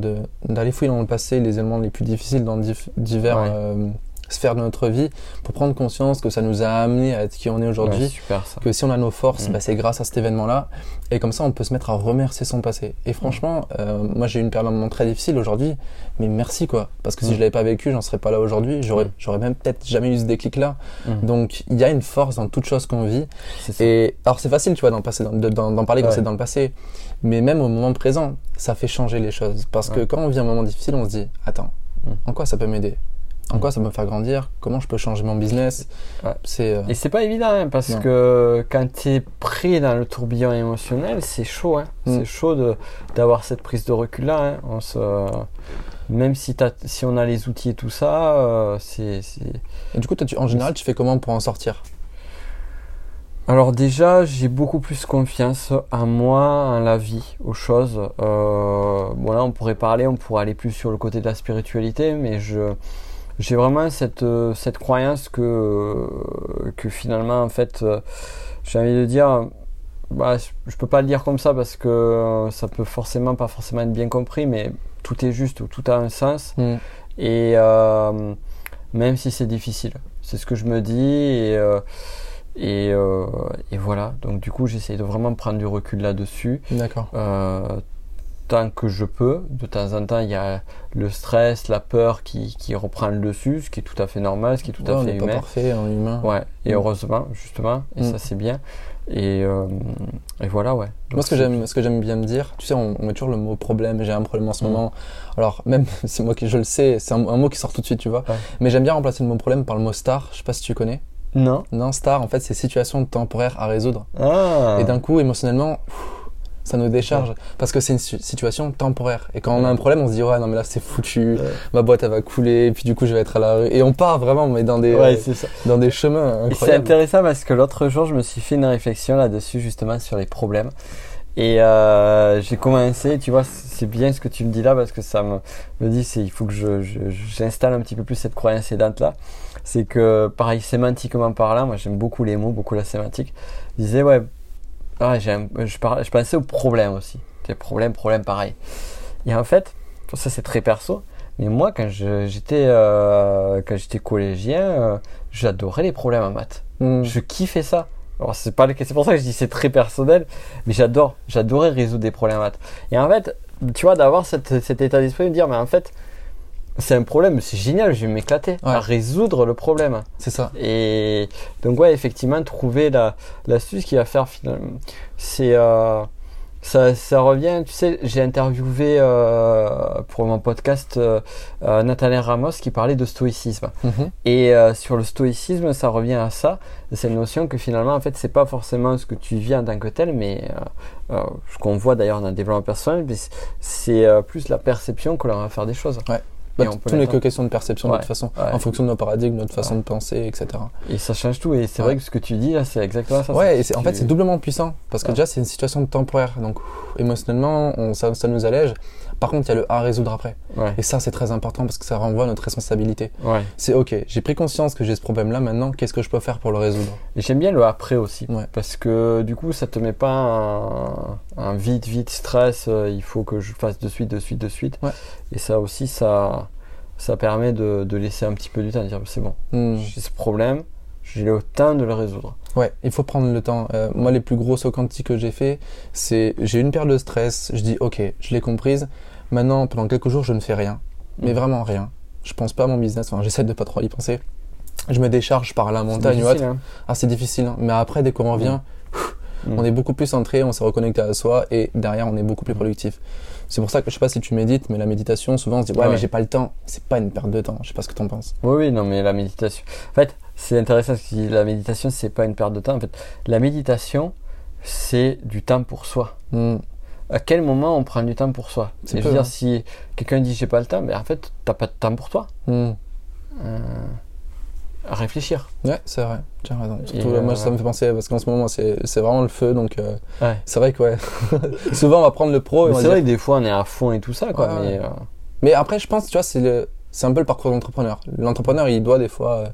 d'aller fouiller dans le passé les éléments les plus difficiles dans divers Ouais. euh, sphères de notre vie pour prendre conscience que ça nous a amené à être qui on est aujourd'hui. Ouais, que si on a nos forces, Mm. bah, c'est grâce à cet événement-là. Et comme ça, on peut se mettre à remercier son passé. Et franchement, euh, moi, j'ai eu une période d'un moment très difficile aujourd'hui, mais merci quoi. Parce que si Mm. je l'avais pas vécu, j'en serais pas là aujourd'hui. J'aurais, Mm. j'aurais même peut-être jamais eu ce déclic-là. Mm. Donc, il y a une force dans toute chose qu'on vit. Et alors, c'est facile, tu vois, d'en passer, d'en, parler quand Ouais. c'est dans le passé. Mais même au moment présent, ça fait changer les choses. Parce que quand on vit un moment difficile, on se dit, attends, en quoi ça peut m'aider? En quoi ça peut me faire grandir? Comment je peux changer mon business? Ouais. C'est, euh, Et c'est pas évident hein, parce Non. que quand tu es pris dans le tourbillon émotionnel, c'est chaud. Hein. Mm. C'est chaud de- d'avoir cette prise de recul là. Hein. On se, même si, t'as- si on a les outils et tout ça, euh, c'est. c'est- Et du coup, tu- en général, tu fais comment pour en sortir? Alors déjà, j'ai beaucoup plus confiance en moi, en la vie, aux choses. Euh, bon là, on pourrait parler, on pourrait aller plus sur le côté de la spiritualité, mais je j'ai vraiment cette euh, cette croyance que euh, que finalement, en fait, euh, j'ai envie de dire, bah, je- peux pas le dire comme ça parce que ça peut forcément pas forcément être bien compris, mais tout est juste, ou tout a un sens. Mm. Et euh, même si c'est difficile, c'est ce que je me dis. Et, euh, et, euh, et voilà. Donc du coup, j'essaie de vraiment prendre du recul là-dessus. D'accord. Tant que je peux. De temps en temps, il y a le stress, la peur qui, qui reprend le dessus, ce qui est tout à fait normal, ce qui est tout Ouais, à on fait pas humain. parfait en humain. Ouais, et Mm. heureusement, justement, et Mm. ça c'est bien. Et, euh, et voilà, ouais. Donc, Moi, ce que c'est- j'aime, ce que j'aime bien me dire, tu sais, on, on met toujours le mot problème. J'ai un problème en ce Mm. moment. Alors, même [LAUGHS] si moi qui je le sais, c'est un, un mot qui sort tout de suite, tu vois. Ouais. Mais j'aime bien remplacer le mot problème par le mot star. Je sais pas si tu connais. Non. Non, star, en fait, c'est situation temporaire à résoudre. Ah. Et d'un coup, émotionnellement, pff, ça nous décharge parce que c'est une situation temporaire. Et quand on a un problème, on se dit ouais, non mais là c'est foutu. Ouais. Ma boîte elle va couler. Et puis du coup, je vais être à la rue. Et on part vraiment, mais dans des Ouais, euh, dans des chemins Et c'est incroyables. intéressant parce que l'autre jour, je me suis fait une réflexion là-dessus, justement, sur les problèmes. Et euh, j'ai commencé, tu vois, c'est bien ce que tu me dis là parce que ça me, me dit, c'est il faut que je, je- j'installe un petit peu plus cette croyance aidante là. C'est que, pareil, sémantiquement parlant, moi j'aime beaucoup les mots, beaucoup la sémantique. Je disais, ouais, ah, j'ai un- je, parlais- je pensais aux problèmes aussi. Les problèmes, problèmes, pareil. Et en fait, ça c'est très perso, mais moi quand j'étais euh, quand j'étais collégien, euh, j'adorais les problèmes en maths. Mm. Je kiffais ça. Alors c'est pas c'est pour ça que je dis c'est très personnel, mais j'adore, j'adorais résoudre des problèmes en maths. Et en fait, tu vois, d'avoir cet état d'esprit de dire, mais en fait, c'est un problème, c'est génial, je vais m'éclater à Ouais. résoudre le problème. C'est ça. Et donc ouais, effectivement, trouver la l'astuce qui va faire finalement, c'est euh, ça, ça revient. Tu sais, j'ai interviewé euh, pour mon podcast euh, Nathalie Ramos qui parlait de stoïcisme. Mhm. Et euh, sur le stoïcisme, ça revient à ça, cette notion que finalement, en fait, c'est pas forcément ce que tu vis en tant que tel, mais ce qu'on voit d'ailleurs dans le développement personnel, c'est- plus la perception que l'on va faire des choses. Bah, Et on peut tout n'est que question de perception de toute façon, ouais. en fonction de nos paradigmes, notre façon de penser, etc. Et ça change tout. Et c'est vrai que ce que tu dis là, c'est exactement ça. Ouais, et en fait, c'est doublement puissant parce que déjà, c'est une situation temporaire. Donc, ouf, émotionnellement, on- ça, ça nous allège. Par contre, il y a le à résoudre après. Ouais, Et ça, c'est très important parce que ça renvoie à notre responsabilité. ouais. C'est OK, j'ai pris conscience que j'ai ce problème-là. Maintenant, qu'est-ce que je peux faire pour le résoudre? J'aime bien le après aussi. Ouais. Parce que du coup, ça te met pas un, un vite, vite stress. euh, il faut que je fasse de suite, de suite, de suite. Et ça aussi, ça, ça permet de, de laisser un petit peu du temps, de dire c'est bon, Hmm. j'ai ce problème, j'ai le temps de le résoudre. Ouais, il faut prendre le temps. Euh, moi, les plus gros sauts quantiques que j'ai fait, c'est j'ai une période de stress. Je dis OK, je l'ai comprise. Maintenant, pendant quelques jours, je ne fais rien, mais Mhm. vraiment rien. Je pense pas à mon business. Enfin, j'essaie de pas trop y penser. Je me décharge par la montagne ou autre. hein. Ah, c'est difficile. hein. Mais après, dès qu'on revient, Mhm. on est beaucoup plus centré, on s'est reconnecté à soi et derrière, on est beaucoup plus productif. C'est pour ça que je sais pas si tu médites, mais la méditation, souvent, on se dit ouais, Ouais. mais j'ai pas le temps. C'est pas une perte de temps. Je sais pas ce que t'en penses. Oui, oui, non, mais la méditation. En fait, c'est intéressant parce que la méditation, c'est pas une perte de temps. En fait, la méditation, c'est du temps pour soi. Hmm. À quel moment on prend du temps pour soi? Je veux hein. dire, si quelqu'un dit j'ai pas le temps, mais en fait, t'as pas de temps pour toi. Hmm. Euh, à réfléchir. Ouais, c'est vrai. Tu as raison. Surtout, là, moi, euh, ça me fait penser parce qu'en ce moment, c'est c'est vraiment le feu. Donc, euh, Ouais. c'est vrai que ouais. [LAUGHS] souvent, on va prendre le pro. c'est dire- vrai que des fois, on est à fond et tout ça, quoi. Ouais, mais euh, Mais après, je pense, tu vois, c'est le, c'est un peu le parcours de l'entrepreneur. Il doit des fois euh, euh,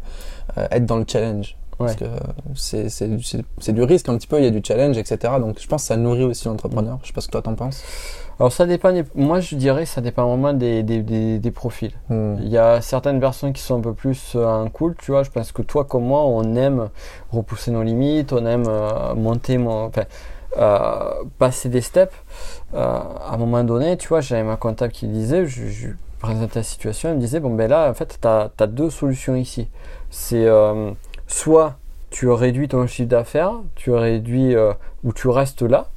être dans le challenge. Parce que c'est, c'est, du risque un petit peu, il y a du challenge, etc. Donc je pense que ça nourrit aussi l'entrepreneur. Je sais pas ce que toi t'en penses. Alors ça dépend, des- moi je dirais ça dépend vraiment des, des, des, des profils. Hmm. Il y a certaines personnes qui sont un peu plus euh, en cool, tu vois. Je pense que toi comme moi, on aime repousser nos limites, on aime euh, monter, mon, enfin, euh, passer des steps. Euh, à un moment donné, tu vois, j'avais ma comptable qui disait, je, je présentais la situation, elle me disait, bon ben là, en fait, tu as, deux solutions ici. C'est euh, soit tu réduis ton chiffre d'affaires, tu réduis euh, ou tu restes là,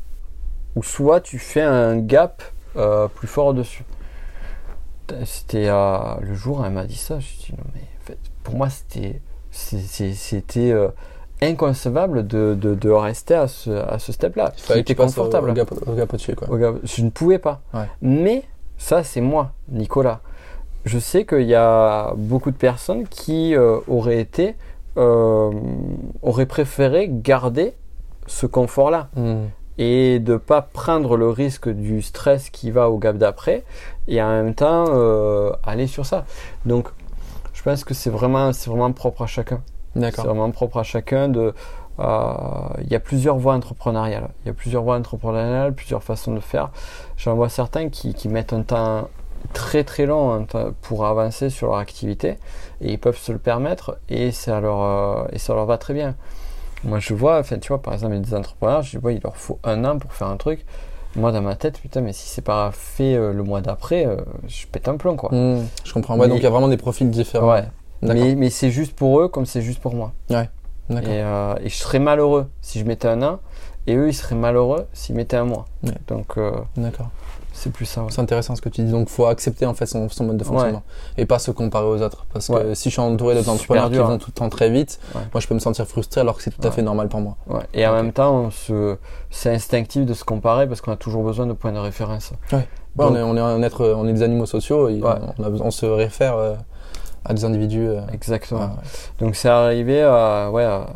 ou soit tu fais un gap euh, plus fort dessus. C'était le jour, elle m'a dit ça. Je dis non, mais en fait, pour moi, c'était c'était inconcevable de, de, de rester à ce, à ce step-là. C'était passes au, confortable. au gap, au gap quoi. Au Je ne pouvais pas. Ouais. Mais ça, c'est moi, Nicolas. Je sais qu'il y a beaucoup de personnes qui euh, auraient été, euh, auraient préféré garder ce confort-là Hmm. et de pas prendre le risque du stress qui va au gap d'après et en même temps euh, aller sur ça. Donc, je pense que c'est vraiment, c'est vraiment propre à chacun. C'est vraiment propre à chacun de. Il y a plusieurs voies entrepreneuriales. Il y a plusieurs voies entrepreneuriales, plusieurs façons de faire. J'en vois certains qui, qui mettent un temps très très long un temps pour avancer sur leur activité et ils peuvent se le permettre et ça leur, euh, et ça leur va très bien. Moi je vois, enfin, tu vois, par exemple, il y a des entrepreneurs, je vois, il leur faut un an pour faire un truc. Moi dans ma tête, putain, mais si c'est pas fait euh, le mois d'après, euh, je pète un plomb quoi. Hmm. Je comprends. Ouais, Mais- donc il y a vraiment des profils différents. Ouais. Mais, mais c'est juste pour eux comme c'est juste pour moi. Et, et je serais malheureux si je mettais un an, et eux, ils seraient malheureux s'ils mettaient un mois. Ouais. Donc, D'accord. C'est plus ça. ouais. C'est intéressant ce que tu dis. Donc, faut accepter en fait son, son mode de fonctionnement et pas se comparer aux autres. Parce que si je suis entouré d'autres C'est entrepreneurs super qui vont hein. tout le temps très vite, moi je peux me sentir frustré alors que c'est tout à fait normal pour moi. Et en même temps, se... c'est instinctif de se comparer parce qu'on a toujours besoin de points de référence. Ouais, Donc- on, est, on est un être, on est des animaux sociaux. Et on, a on se réfère euh, à des individus. euh, Exactement. Donc, c'est arrivé à, ouais, à-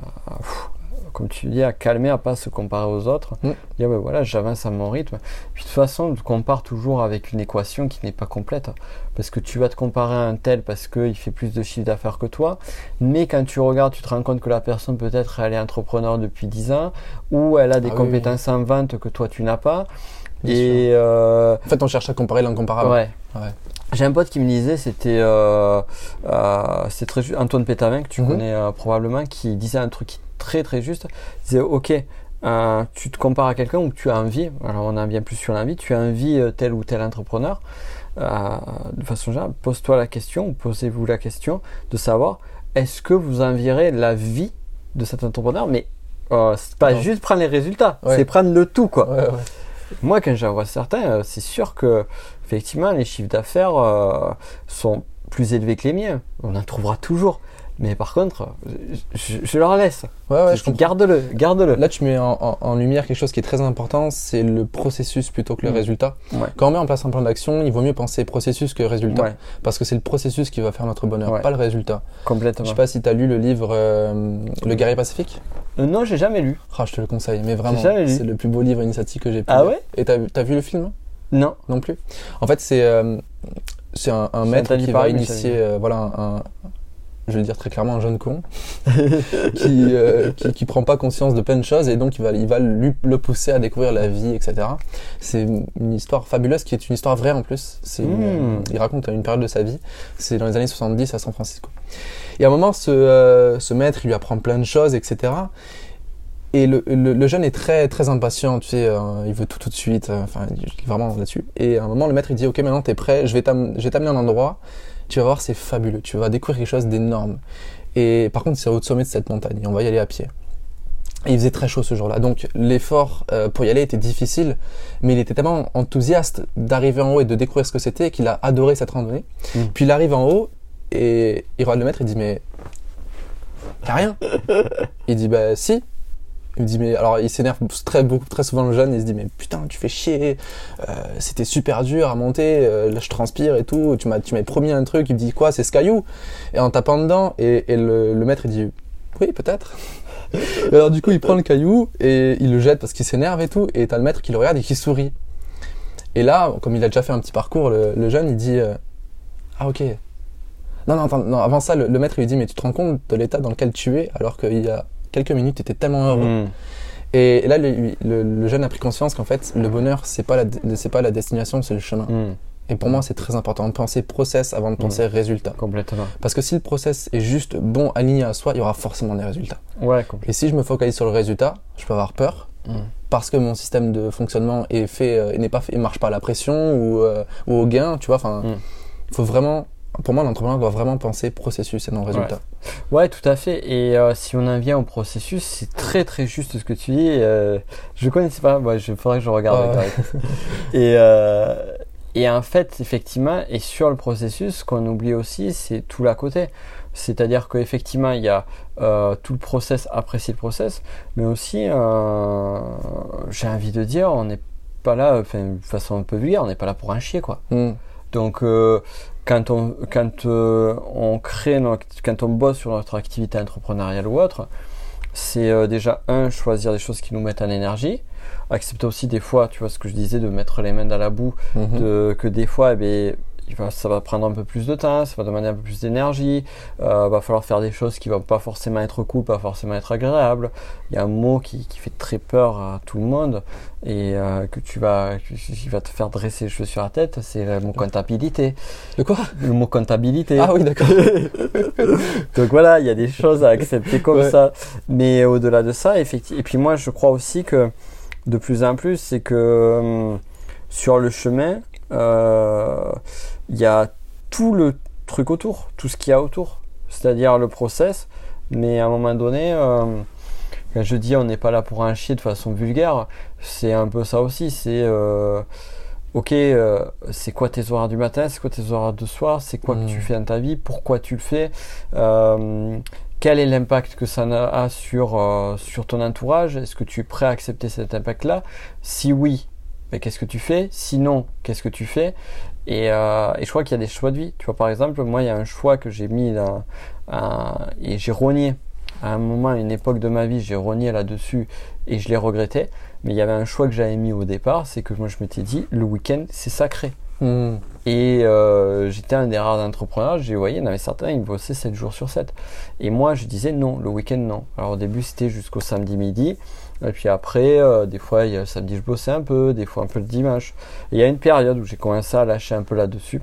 comme tu dis, à calmer, à pas se comparer aux autres. Mm. Dire, ben voilà, j'avance à mon rythme. Puis de toute façon, tu compares toujours avec une équation qui n'est pas complète. Parce que tu vas te comparer à un tel parce qu'il fait plus de chiffre d'affaires que toi. Mais quand tu regardes, tu te rends compte que la personne, peut-être, elle est entrepreneur depuis 10 ans. Ou elle a des Ah oui, compétences en vente que toi, tu n'as pas. Bien et euh, En fait, on cherche à comparer l'incomparable. ouais. Ouais. J'ai un pote qui me disait, c'était euh, euh, c'est très Antoine Pétavin que tu Mhm. connais euh, probablement, qui disait un truc très très juste. Il disait, ok, euh, tu te compares à quelqu'un ou tu as envie. Alors on en vient plus sur l'envie. Tu as envie euh, tel ou tel entrepreneur. euh, de façon générale, pose-toi la question, ou posez-vous la question de savoir est-ce que vous envierez la vie de cet entrepreneur, mais euh, c'est pas Non. juste prendre les résultats, Ouais. c'est prendre le tout quoi. Ouais, ouais. Moi, quand j'en vois certains, c'est sûr que effectivement les chiffres d'affaires sont plus élevés que les miens. On en trouvera toujours. Mais par contre, je, je leur laisse. Ouais, ouais, je garde-le, garde-le. Là, tu mets en, en- en lumière quelque chose qui est très important, c'est le processus plutôt que le Mm. résultat. Ouais. Quand on met en place un plan d'action, il vaut mieux penser processus que résultat. Ouais, Parce que c'est le processus qui va faire notre bonheur, pas le résultat. complètement. Je sais pas si tu as lu le livre euh, Le guerrier pacifique. Euh, non, j'ai jamais lu. Ah, je te le conseille, mais vraiment, c'est le plus beau livre initiatique que j'ai pu Ah lire. ouais? Et t'as as vu le film Non. non plus? En fait, c'est euh, c'est un, un maître qui va initier, euh, voilà, un, un- je vais le dire très clairement, un jeune con [LAUGHS] qui, euh, qui qui prend pas conscience de plein de choses et donc il va il va lui, le pousser à découvrir la vie, etc. C'est une histoire fabuleuse qui est une histoire vraie en plus. C'est une- Mm. il raconte une période de sa vie. C'est dans les années 70 à San Francisco. Et à un moment, ce, euh, ce maître, il lui apprend plein de choses, etc. Et le, le, le jeune est très très impatient, tu sais, euh, il veut tout tout de suite, euh, enfin, il est vraiment là-dessus. Et à un moment, le maître, il dit, ok, maintenant t'es prêt, je vais t'am- je vais t'amener à un endroit, tu vas voir, c'est fabuleux, tu vas découvrir quelque chose d'énorme. Et par contre, c'est au sommet de cette montagne, et on va y aller à pied. Et il faisait très chaud ce jour-là, donc l'effort euh, pour y aller était difficile, mais il était tellement enthousiaste d'arriver en haut et de découvrir ce que c'était qu'il a adoré cette randonnée. Mm. Puis il arrive en haut et il regarde le maître et dit mais t'as rien [LAUGHS] Il dit bah si. Il me dit mais alors il s'énerve très beaucoup très souvent le jeune il se dit mais putain tu fais chier euh, c'était super dur à monter euh, là je transpire et tout tu m'as tu m'avais promis un truc. Il me dit quoi c'est ce caillou et en tapant dedans et, le, maître il dit oui peut-être. [LAUGHS] Alors du coup il prend le caillou et il le jette parce qu'il s'énerve et tout et t'as le maître qui le regarde et qui sourit. Et là comme il a déjà fait un petit parcours le, jeune il dit euh, ah ok. Non, non, non, avant ça, le, le maître il lui dit, mais tu te rends compte de l'état dans lequel tu es, alors qu'il y a quelques minutes, tu étais tellement heureux. Hmm. Et, là, le, le- le jeune a pris conscience qu'en fait, le bonheur, c'est pas la, c'est pas la destination, c'est le chemin. Hmm. Et pour moi, c'est très important de penser process avant de penser résultat. Complètement. Parce que si le process est juste bon, aligné à soi, il y aura forcément des résultats. Ouais. Et si je me focalise sur le résultat, je peux avoir peur parce que mon système de fonctionnement est fait, euh, n'est pas fait, marche pas à la pression ou, euh, ou au gain, tu vois. Enfin, Mm. faut vraiment, pour moi, l'entrepreneur doit vraiment penser processus et non résultat. Ouais, tout à fait. Et euh, si on en vient au processus, c'est très très juste ce que tu dis. Euh, je connaissais pas, ouais, je faudrait que je regarde. Ouais. [LAUGHS] et, euh, et en fait, effectivement, et sur le processus, ce qu'on oublie aussi, c'est tout l'à côté. C'est-à-dire qu'effectivement, il y a euh, tout le process, apprécier le process, mais aussi, j'ai envie de dire, on n'est pas là, de façon un peu vulgaire, on n'est pas là pour un chier, quoi. Mm. Donc, euh, quand on quand euh, on crée notre- quand on bosse sur notre activité entrepreneuriale ou autre, c'est euh, déjà un choisir des choses qui nous mettent en énergie, accepter aussi des fois, tu vois ce que je disais, de mettre les mains dans la boue, Mhm. de, que des fois, eh ben, il va- ça va prendre un peu plus de temps, ça va demander un peu plus d'énergie, euh, va falloir faire des choses qui vont pas forcément être cool, pas forcément être agréables. Il y a un mot qui, qui fait très peur à tout le monde et euh, que tu vas, qui va te faire dresser les cheveux sur la tête, c'est le mot comptabilité. De quoi? Le mot comptabilité. Ah oui, d'accord. [LAUGHS] Donc voilà, il y a des choses à accepter comme Ouais. ça. Mais au-delà de ça, effectivement. Et puis moi, je crois aussi que de plus en plus, c'est que hum, sur le chemin, euh, il y a tout le truc autour, tout ce qu'il y a autour. C'est-à-dire le process. Mais à un moment donné, euh, quand je dis on n'est pas là pour un chier de façon vulgaire, c'est un peu ça aussi. C'est euh, ok, euh, c'est quoi tes horaires du matin, c'est quoi tes horaires de soir, c'est quoi Mm. que tu fais dans ta vie, pourquoi tu le fais, quel est l'impact que ça a sur, sur ton entourage, est-ce que tu es prêt à accepter cet impact-là? Si oui, ben, qu'est-ce que tu fais? Sinon, qu'est-ce que tu fais? Et, euh, et je crois qu'il y a des choix de vie. Tu vois, par exemple, moi, il y a un choix que j'ai mis un- et j'ai rogné à un moment, à une époque de ma vie, j'ai rogné là-dessus et je l'ai regretté. Mais il y avait un choix que j'avais mis au départ, c'est que moi je m'étais dit, le week-end, c'est sacré. Mm. Et euh, j'étais un des rares entrepreneurs, j'ai voyé, il y en avait certains, ils bossaient 7 jours sur 7. Et moi, je disais non, le week-end, non. Alors au début, c'était jusqu'au samedi midi. Et puis après, euh, des fois, il y a samedi, je bossais un peu, des fois un peu le dimanche. Il y a une période où j'ai commencé à lâcher un peu là-dessus.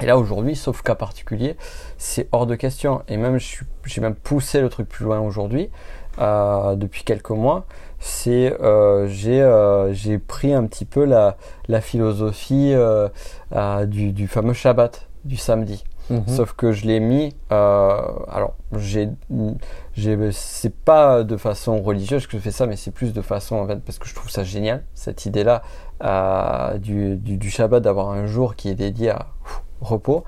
Et là, aujourd'hui, sauf cas particulier, c'est hors de question. Et même, j'ai même poussé le truc plus loin aujourd'hui, euh, depuis quelques mois. C'est, euh, j'ai, euh, pris un petit peu la, la philosophie euh, euh, du, du fameux Shabbat du samedi. Mhm. Sauf que je l'ai mis. euh, alors, j'ai, c'est pas de façon religieuse que je fais ça, mais c'est plus de façon en fait parce que je trouve ça génial cette idée-là euh, du, du, Shabbat d'avoir un jour qui est dédié à repos.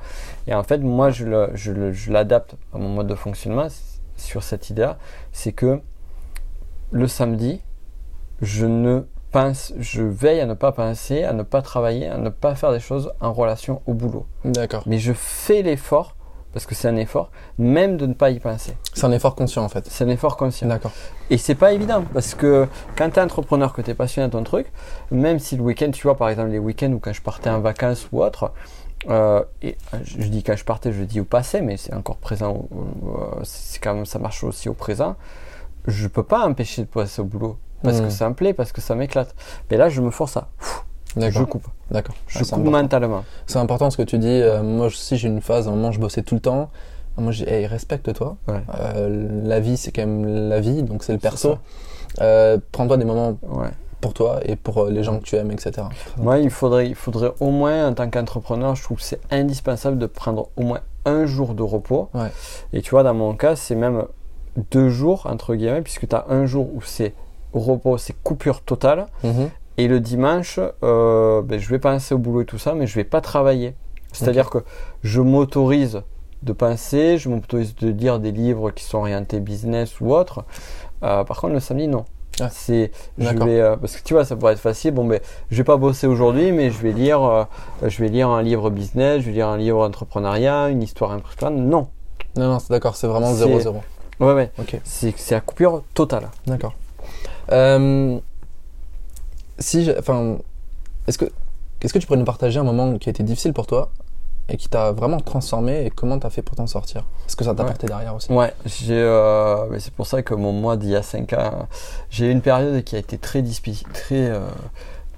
Et en fait, moi, je, le- je l'adapte à mon mode de fonctionnement sur cette idée-là, c'est que le samedi, je ne je veille à ne pas penser, à ne pas travailler, à ne pas faire des choses en relation au boulot. D'accord. Mais je fais l'effort, parce que c'est un effort, même de ne pas y penser. C'est un effort conscient en fait. C'est un effort conscient. D'accord. Et c'est pas évident, parce que quand tu es entrepreneur, que tu es passionné de ton truc, même si le week-end, tu vois, par exemple, les week-ends où quand je partais en vacances ou autre, euh, et euh, je je dis quand je partais, je dis au passé, mais c'est encore présent, euh, c'est quand même, ça marche aussi au présent, je peux pas empêcher de passer au boulot. Parce Hmm. que ça me plaît, parce que ça m'éclate. Mais là, je me force à. Je coupe. D'accord. Je Ah, coupe important. mentalement. C'est important ce que tu dis. Euh, moi aussi, j'ai une phase, un moment, je bossais tout le temps. Moi, j'ai, hey, respecte-toi. Ouais. Euh, la vie, c'est quand même la vie, donc c'est le perso. Euh, prends-toi des moments Ouais. pour toi et pour les gens que tu aimes, etc. Moi, il faudrait, il faudrait au moins, en tant qu'entrepreneur, je trouve que c'est indispensable de prendre au moins un jour de repos. Et tu vois, dans mon cas, c'est même deux jours, entre guillemets, puisque tu as un jour où c'est repos, c'est coupure totale. Mhm. Et le dimanche, euh, ben, je vais penser au boulot et tout ça, mais je vais pas travailler. C'est-à-dire que je m'autorise de penser, je m'autorise de lire des livres qui sont orientés business ou autre. Euh, par contre, le samedi, non. Ah. C'est, je vais, euh, parce que tu vois, ça pourrait être facile. Bon, ben, je vais pas bosser aujourd'hui, mais je vais lire, euh, je vais lire un livre business, je vais lire un livre entrepreneuriat, une histoire impressionnante. Non. Non, non, c'est d'accord, c'est vraiment C'est- 0-0. Ouais, ouais. Ok, C'est, c'est la coupure totale. d'accord. Euh, si, enfin, est-ce que, est-ce que tu pourrais nous partager un moment qui a été difficile pour toi et qui t'a vraiment transformé et comment t'as fait pour t'en sortir? Est-ce que ça t'a Ouais. apporté derrière aussi? Ouais, j'ai, euh, mais c'est pour ça que mon mois d'il y a 5 ans, j'ai eu une période qui a été très, très, euh,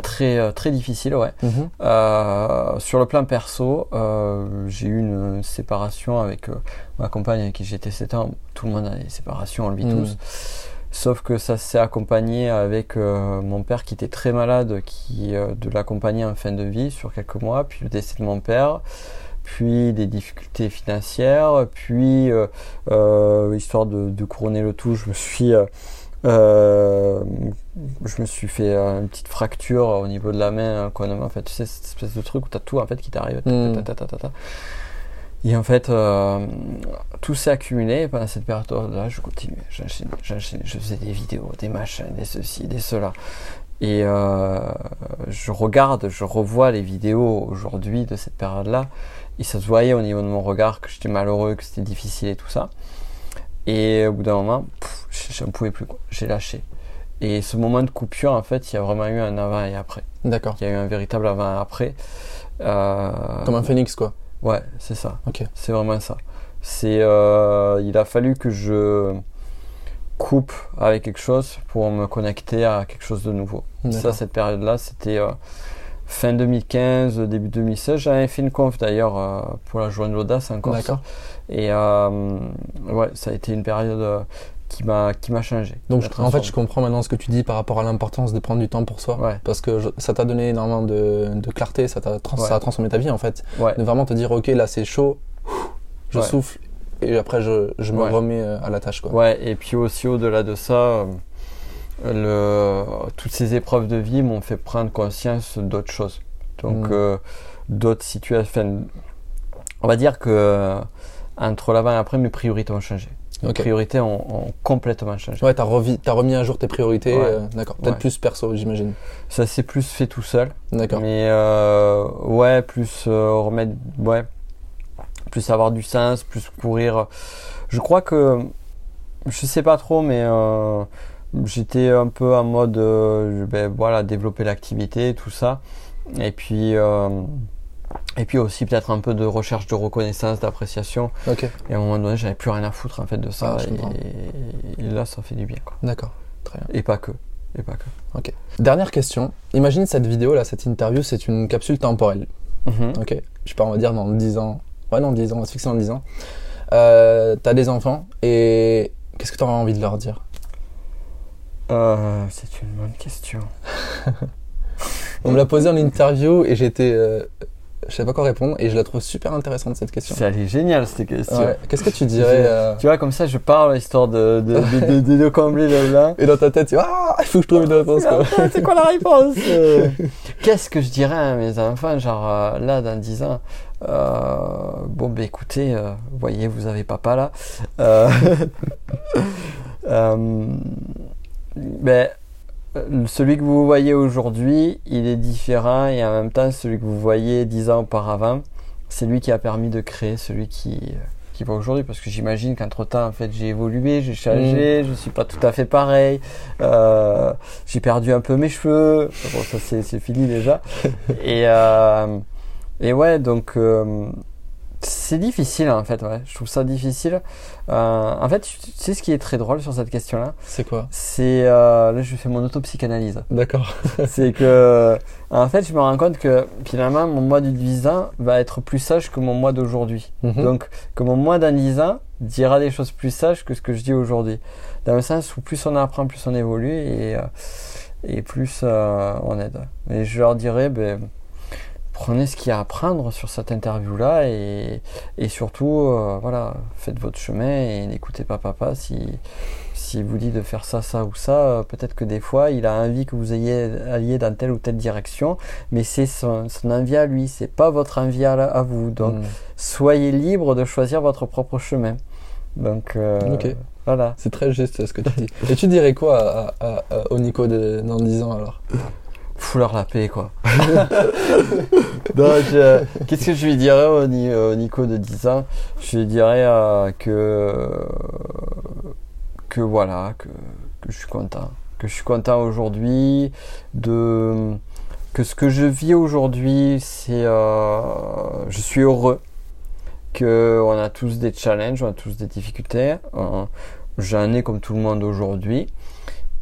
très, euh, très difficile, ouais. Mhm. Euh, sur le plan perso, euh, j'ai eu une séparation avec euh, ma compagne avec qui j'étais 7 ans. Tout le monde a des séparations, on le vit Mhm. tous. Sauf que ça s'est accompagné avec euh, mon père qui était très malade, qui euh, de l'accompagner en fin de vie sur quelques mois, puis le décès de mon père, puis des difficultés financières, puis euh, histoire de, de couronner le tout, je me suis je me suis fait une petite fracture au niveau de la main, quoi, en fait, tu sais, cette espèce de truc où t'as tout en fait qui t'arrive. Mm. ta, ta, ta, ta, ta. Et en fait, euh, tout s'est accumulé et pendant cette période-là. Je continuais, j'enchaînais, j'enchaînais, je faisais des vidéos, des machins, des ceci, des cela. Et euh, je regarde, je revois les vidéos aujourd'hui de cette période-là. Et ça se voyait au niveau de mon regard que j'étais malheureux, que c'était difficile et tout ça. Et au bout d'un moment, je ne pouvais plus. quoi. J'ai lâché. Et ce moment de coupure, en fait, il y a vraiment eu un avant et après. D'accord. Il y a eu un véritable avant et après. Euh, Comme un phénix, quoi. Ouais, c'est ça. Ok. C'est vraiment ça. C'est, euh, il a fallu que je coupe avec quelque chose pour me connecter à quelque chose de nouveau. Ça, cette période-là, c'était euh, fin 2015, début 2016. J'avais fait une conf d'ailleurs euh, pour la journée de l'audace en Corse. D'accord. Et ouais, ça a été une période qui m'a qui m'a changé. Donc, en fait, je comprends maintenant ce que tu dis par rapport à l'importance de prendre du temps pour soi. Ouais. Parce que je- ça t'a donné énormément de, de clarté, ça, t'a trans- Ouais. transformé ta vie, en fait. Ouais. De vraiment te dire, ok, là, c'est chaud, je souffle, et après, je, je me remets euh, à la tâche, quoi. Ouais, et puis aussi au-delà de ça, euh, le, toutes ces épreuves de vie m'ont fait prendre conscience d'autres choses. Donc, Mm. euh, d'autres situations. enfin, on va dire que entre l'avant et après, mes priorités ont changé. Mes Ok. priorités ont, ont complètement changé. Ouais, t'as remis à jour tes priorités, Ouais. euh, d'accord. Peut-être Ouais. plus perso, j'imagine. Ça s'est plus fait tout seul. D'accord. Mais euh, ouais, plus euh, remettre, ouais, plus avoir du sens, plus courir. Je crois que, je sais pas trop, mais j'étais un peu en mode, ben, voilà, développer l'activité, tout ça. Et puis, et puis aussi peut-être un peu de recherche de reconnaissance, d'appréciation. Ok, Et à un moment donné, j'avais plus rien à foutre en fait de ça. Ah, et, et là, ça fait du bien, d'accord. Très bien. Et pas que. Et pas que. Dernière question. Imagine cette vidéo, là, cette interview, c'est une capsule temporelle. Mhm. Ok. Je sais pas, on va dire dans 10 ans. Ouais, dans 10 ans, on va se fixer dans 10 ans. Euh, t'as des enfants et qu'est-ce que t'auras envie de leur dire? Euh, c'est une bonne question. [LAUGHS] On me l'a posé en interview et j'étais. euh, je sais pas quoi répondre et je la trouve super intéressante cette question. Ça, elle est géniale cette question. Ouais. Qu'est-ce que tu dirais euh, Tu vois, comme ça, je parle histoire de, de, de, de, combler le blanc. Et dans ta tête, tu ah, il faut que je trouve une réponse quoi. [LAUGHS] C'est quoi la réponse euh [LAUGHS] Qu'est-ce que je dirais à mes enfants, genre euh, là, dans 10 ans euh, Bon, ben écoutez, euh, vous voyez, vous avez papa là. Euh, [LAUGHS] euh, ben, celui que vous voyez aujourd'hui, il est différent et en même temps, celui que vous voyez 10 ans auparavant, c'est lui qui a permis de créer celui qui, euh, qui va aujourd'hui. Parce que j'imagine qu'entre temps, en fait, j'ai évolué, j'ai changé, je suis pas tout à fait pareil. Euh, j'ai perdu un peu mes cheveux. Bon, ça, c'est, c'est fini déjà. [LAUGHS] et, euh, et ouais, donc, euh, c'est difficile en fait, ouais. Je trouve ça difficile. Euh, en fait, tu sais ce qui est très drôle sur cette question-là? C'est quoi? C'est. euh, là, je fais mon autopsychanalyse D'accord. [LAUGHS] [LAUGHS] c'est que en fait je me rends compte que finalement mon mois du 10 ans va être plus sage que mon mois d'aujourd'hui Mhm. donc que mon mois 10 ans dira des choses plus sages que ce que je dis aujourd'hui dans le sens où plus on apprend plus on évolue et, euh, et plus euh, on aide et je leur dirais ben, prenez ce qu'il y a à apprendre sur cette interview là et, et surtout euh, voilà faites votre chemin et n'écoutez pas papa si s'il vous dit de faire ça, ça ou ça, euh, peut-être que des fois il a envie que vous ayez allié dans telle ou telle direction, mais c'est son, son envie à lui, c'est pas votre envie à, à vous. Donc Mm. soyez libre de choisir votre propre chemin. Donc euh, voilà. C'est très juste ce que tu dis. Et tu dirais quoi à, à- à- au Nico de, dans 10 ans alors? Fous-leur la paix quoi. [LAUGHS] [LAUGHS] Donc euh, qu'est-ce que je lui dirais au, Ni- au Nico de 10 ans Je lui dirais euh, que que voilà, que, que je suis content. Que je suis content aujourd'hui de que ce que je vis aujourd'hui, c'est euh, je suis heureux que on a tous des challenges, on a tous des difficultés. Euh, J'en ai comme tout le monde aujourd'hui.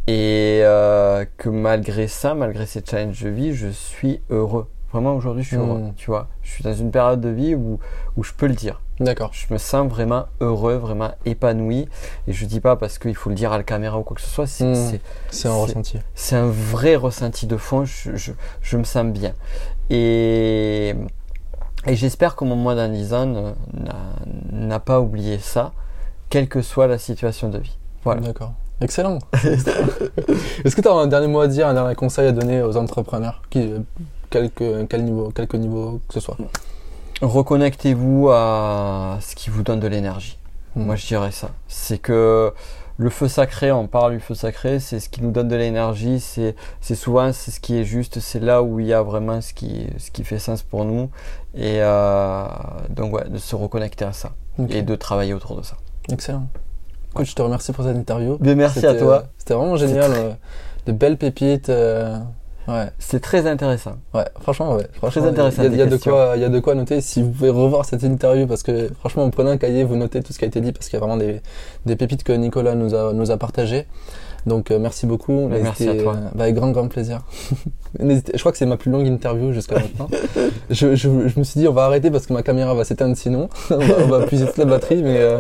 Et euh, que malgré ça, malgré ces challenges de vie, je suis heureux. Vraiment aujourd'hui, je suis heureux. Mm. Tu vois, je suis dans une période de vie où, où je peux le dire. D'accord. Je me sens vraiment heureux, vraiment épanoui. Et je dis pas parce qu'il faut le dire à la caméra ou quoi que ce soit. C'est Mm. c'est- un ressenti. c'est un vrai ressenti de fond. Je, je, je me sens bien. Et, et j'espère que mon moi 10 ans ne- n'a- n'a pas oublié ça, quelle que soit la situation de vie. Voilà. D'accord. Excellent. [LAUGHS] Est-ce que tu as un dernier mot à dire, un dernier conseil à donner aux entrepreneurs qui, euh, quel niveau, quelque niveau que ce soit? Reconnectez-vous à ce qui vous donne de l'énergie. Mm. Moi, je dirais ça. C'est que le feu sacré, on parle du feu sacré, c'est ce qui nous donne de l'énergie. C'est, c'est souvent c'est ce qui est juste. C'est là où il y a vraiment ce qui, ce qui fait sens pour nous. Et euh, donc, ouais, de se reconnecter à ça et de travailler autour de ça. Excellent. Écoute, je te remercie pour cette interview. Bien, merci à toi. euh, C'était vraiment génial. très- euh, de belles pépites. euh, ouais, C'est très intéressant. ouais, franchement, ouais. Franchement, intéressant, Il y a, y de quoi, il y a de quoi noter. Si vous pouvez revoir cette interview, parce que franchement, vous prenez un cahier, vous notez tout ce qui a été dit, parce qu'il y a vraiment des, des pépites que Nicolas nous a, nous a partagées. Donc, euh, merci beaucoup. Mais merci à toi. euh, bah, avec grand, grand plaisir. [LAUGHS] Je crois que c'est ma plus longue interview jusqu'à maintenant. [LAUGHS] je, je, je me suis dit, on va arrêter parce que ma caméra va s'éteindre sinon. [LAUGHS] on, va, on va puiser toute la batterie, mais euh,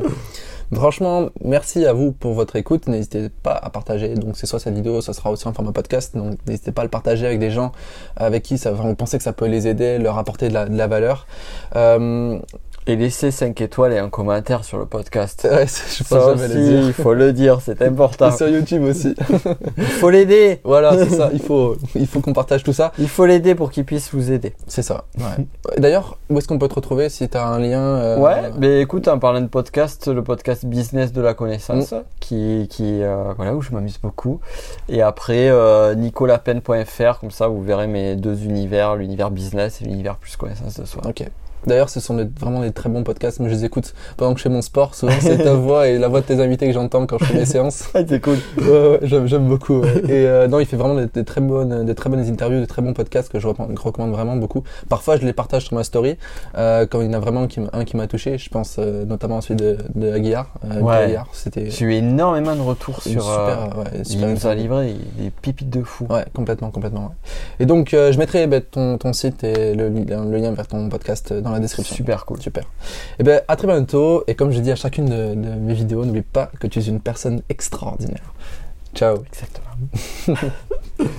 Franchement, merci à vous pour votre écoute. N'hésitez pas à partager. Donc, c'est soit cette vidéo, ça sera aussi en format podcast. Donc, n'hésitez pas à le partager avec des gens avec qui ça, vous pensez que ça peut les aider, leur apporter de la, de la valeur. Euh, Et laissez 5 étoiles et un commentaire sur le podcast. [LAUGHS] ouais, je Ça aussi, le dire. il faut le dire, c'est [LAUGHS] important. Et sur YouTube aussi. Il faut l'aider. [LAUGHS] voilà, c'est ça. Il faut, il faut qu'on partage tout ça. Il faut l'aider pour qu'il puisse vous aider. C'est ça. Ouais. D'ailleurs, où est-ce qu'on peut te retrouver si tu as un lien euh, Ouais, mais écoute, en parlant de podcast, le podcast Business de la connaissance, Mm. qui, qui euh, voilà, où je m'amuse beaucoup. Et après, euh, nicolapen.fr, comme ça, vous verrez mes deux univers, l'univers business et l'univers plus connaissance de soi. Ok. D'ailleurs, ce sont des- vraiment des très bons podcasts. Moi, je les écoute pendant que je fais mon sport. Souvent, c'est ta [LAUGHS] voix et la voix de tes invités que j'entends quand je fais mes séances. [LAUGHS] Ah, c'est cool. Ouais, ouais, j'aime, beaucoup. ouais. [LAUGHS] Et euh, non, il fait vraiment des, des très bonnes, des très bonnes interviews, des très bons podcasts que je recommande, vraiment beaucoup. Parfois, je les partage sur ma story euh, quand il y en a vraiment qui un qui m'a touché. Je pense euh, notamment à celui de, de Aguiar. Euh, Ouais. Aguiar, c'était J'ai eu énormément de retours sur. super, euh, ouais, il super nous a livré des pépites de fou. Ouais, complètement, complètement. ouais. Et donc, euh, je mettrai ben, ton, ton site et le, le lien vers ton podcast dans la description. Super cool. Super. Et ben, à très bientôt. Et comme je dis à chacune de, de mes vidéos, n'oublie pas que tu es une personne extraordinaire. Ciao. Exactement. [LAUGHS]